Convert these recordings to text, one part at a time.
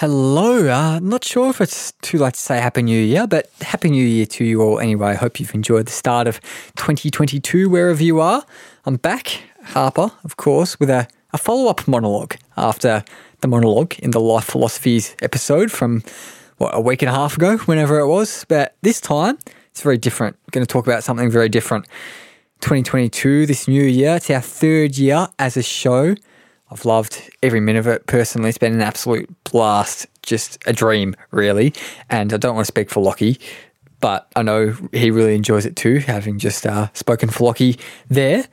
Hello. Uh, not sure if it's too late to say Happy New Year, but Happy New Year to you all anyway. I hope you've enjoyed the start of 2022 wherever you are. I'm back, Harper, of course, with a, a follow up monologue after the monologue in the Life Philosophies episode from, what, a week and a half ago, whenever it was. But this time, it's very different. Going to talk about something very different. 2022, this new year, it's our third year as a show. I've loved every minute of it personally. It's been an absolute blast, just a dream, really. And I don't want to speak for Lockie, but I know he really enjoys it too, having just uh, spoken for Lockie there.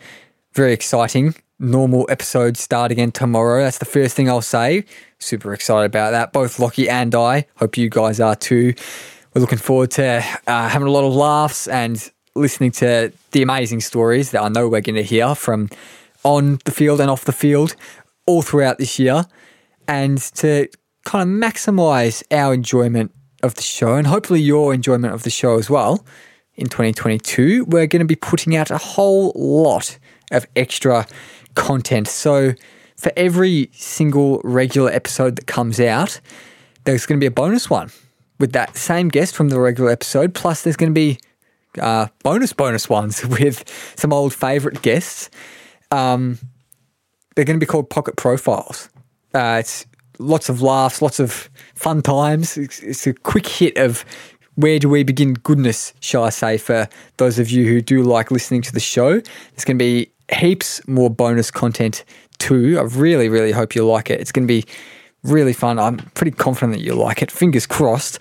Very exciting. Normal episodes start again tomorrow. That's the first thing I'll say. Super excited about that. Both Lockie and I. Hope you guys are too. We're looking forward to uh, having a lot of laughs and listening to the amazing stories that I know we're going to hear from on the field and off the field all throughout this year and to kind of maximize our enjoyment of the show and hopefully your enjoyment of the show as well in 2022 we're going to be putting out a whole lot of extra content. So for every single regular episode that comes out there's going to be a bonus one with that same guest from the regular episode. Plus there's going to be uh, bonus bonus ones with some old favorite guests. Um, they're going to be called Pocket Profiles. Uh, it's lots of laughs, lots of fun times. It's, it's, a quick hit of where do we begin goodness, shall I say, for those of you who do like listening to the show. There's going to be heaps more bonus content too. I really, really hope you like it. It's going to be really fun. I'm pretty confident that you'll like it. Fingers crossed.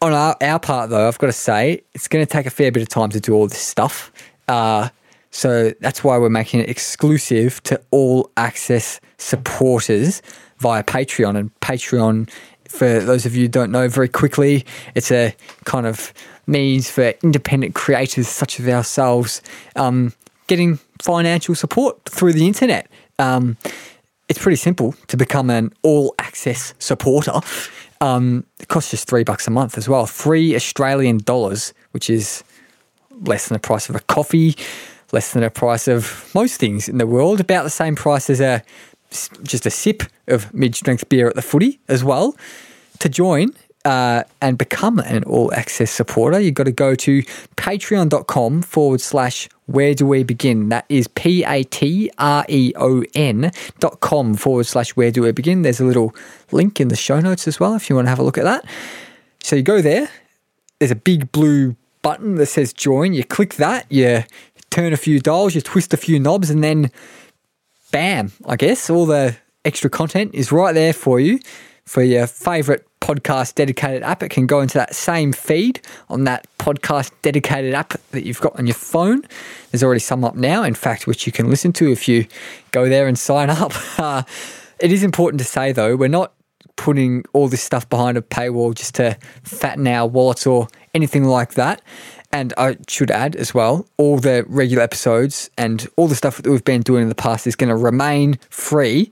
On our, our part, though, I've got to say, it's going to take a fair bit of time to do all this stuff. Uh, so that's why we're making it exclusive to all access supporters via Patreon. And Patreon, for those of you who don't know, very quickly, it's a kind of means for independent creators such as ourselves um, getting financial support through the internet. Um, it's pretty simple to become an all access supporter. Um, it costs just three bucks a month as well, three Australian dollars, which is less than the price of a coffee less than the price of most things in the world, about the same price as a just a sip of mid-strength beer at the footy as well. To join uh, and become an all access supporter, you've got to go to patreon.com forward slash where do we begin? That is P A T R E O N dot com forward slash where do we begin. There's a little link in the show notes as well if you want to have a look at that. So you go there, there's a big blue button that says join. You click that, you turn a few dials, you twist a few knobs, and then bam, I guess all the extra content is right there for you for your favorite podcast dedicated app. It can go into that same feed on that podcast dedicated app that you've got on your phone. There's already some up now, in fact, which you can listen to if you go there and sign up. Uh, it is important to say, though, we're not putting all this stuff behind a paywall just to fatten our wallets or anything like that. And I should add as well, all the regular episodes and all the stuff that we've been doing in the past is going to remain free.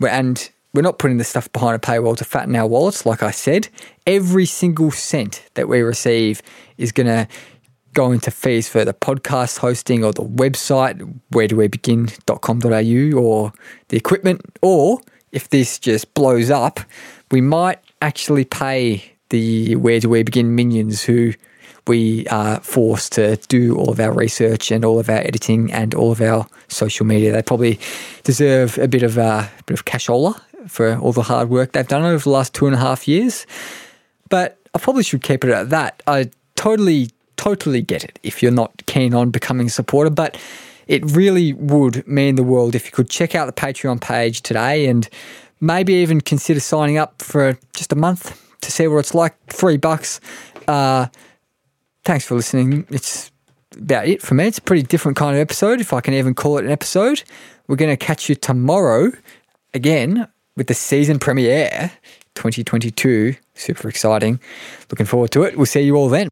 And we're not putting the stuff behind a paywall to fatten our wallets, like I said. Every single cent that we receive is going to go into fees for the podcast hosting or the website, where do we begin.com.au or the equipment. Or if this just blows up, we might actually pay the where do we begin minions who we are forced to do all of our research and all of our editing and all of our social media. They probably deserve a bit of a, a bit of cashola for all the hard work they've done over the last two and a half years. But I probably should keep it at that. I totally, totally get it if you're not keen on becoming a supporter, but it really would mean the world if you could check out the Patreon page today and maybe even consider signing up for just a month to see what it's like. Three bucks. Uh, thanks for listening. It's about it for me. It's a pretty different kind of episode, if I can even call it an episode. We're going to catch you tomorrow again with the season premiere 2022. Super exciting. Looking forward to it. We'll see you all then.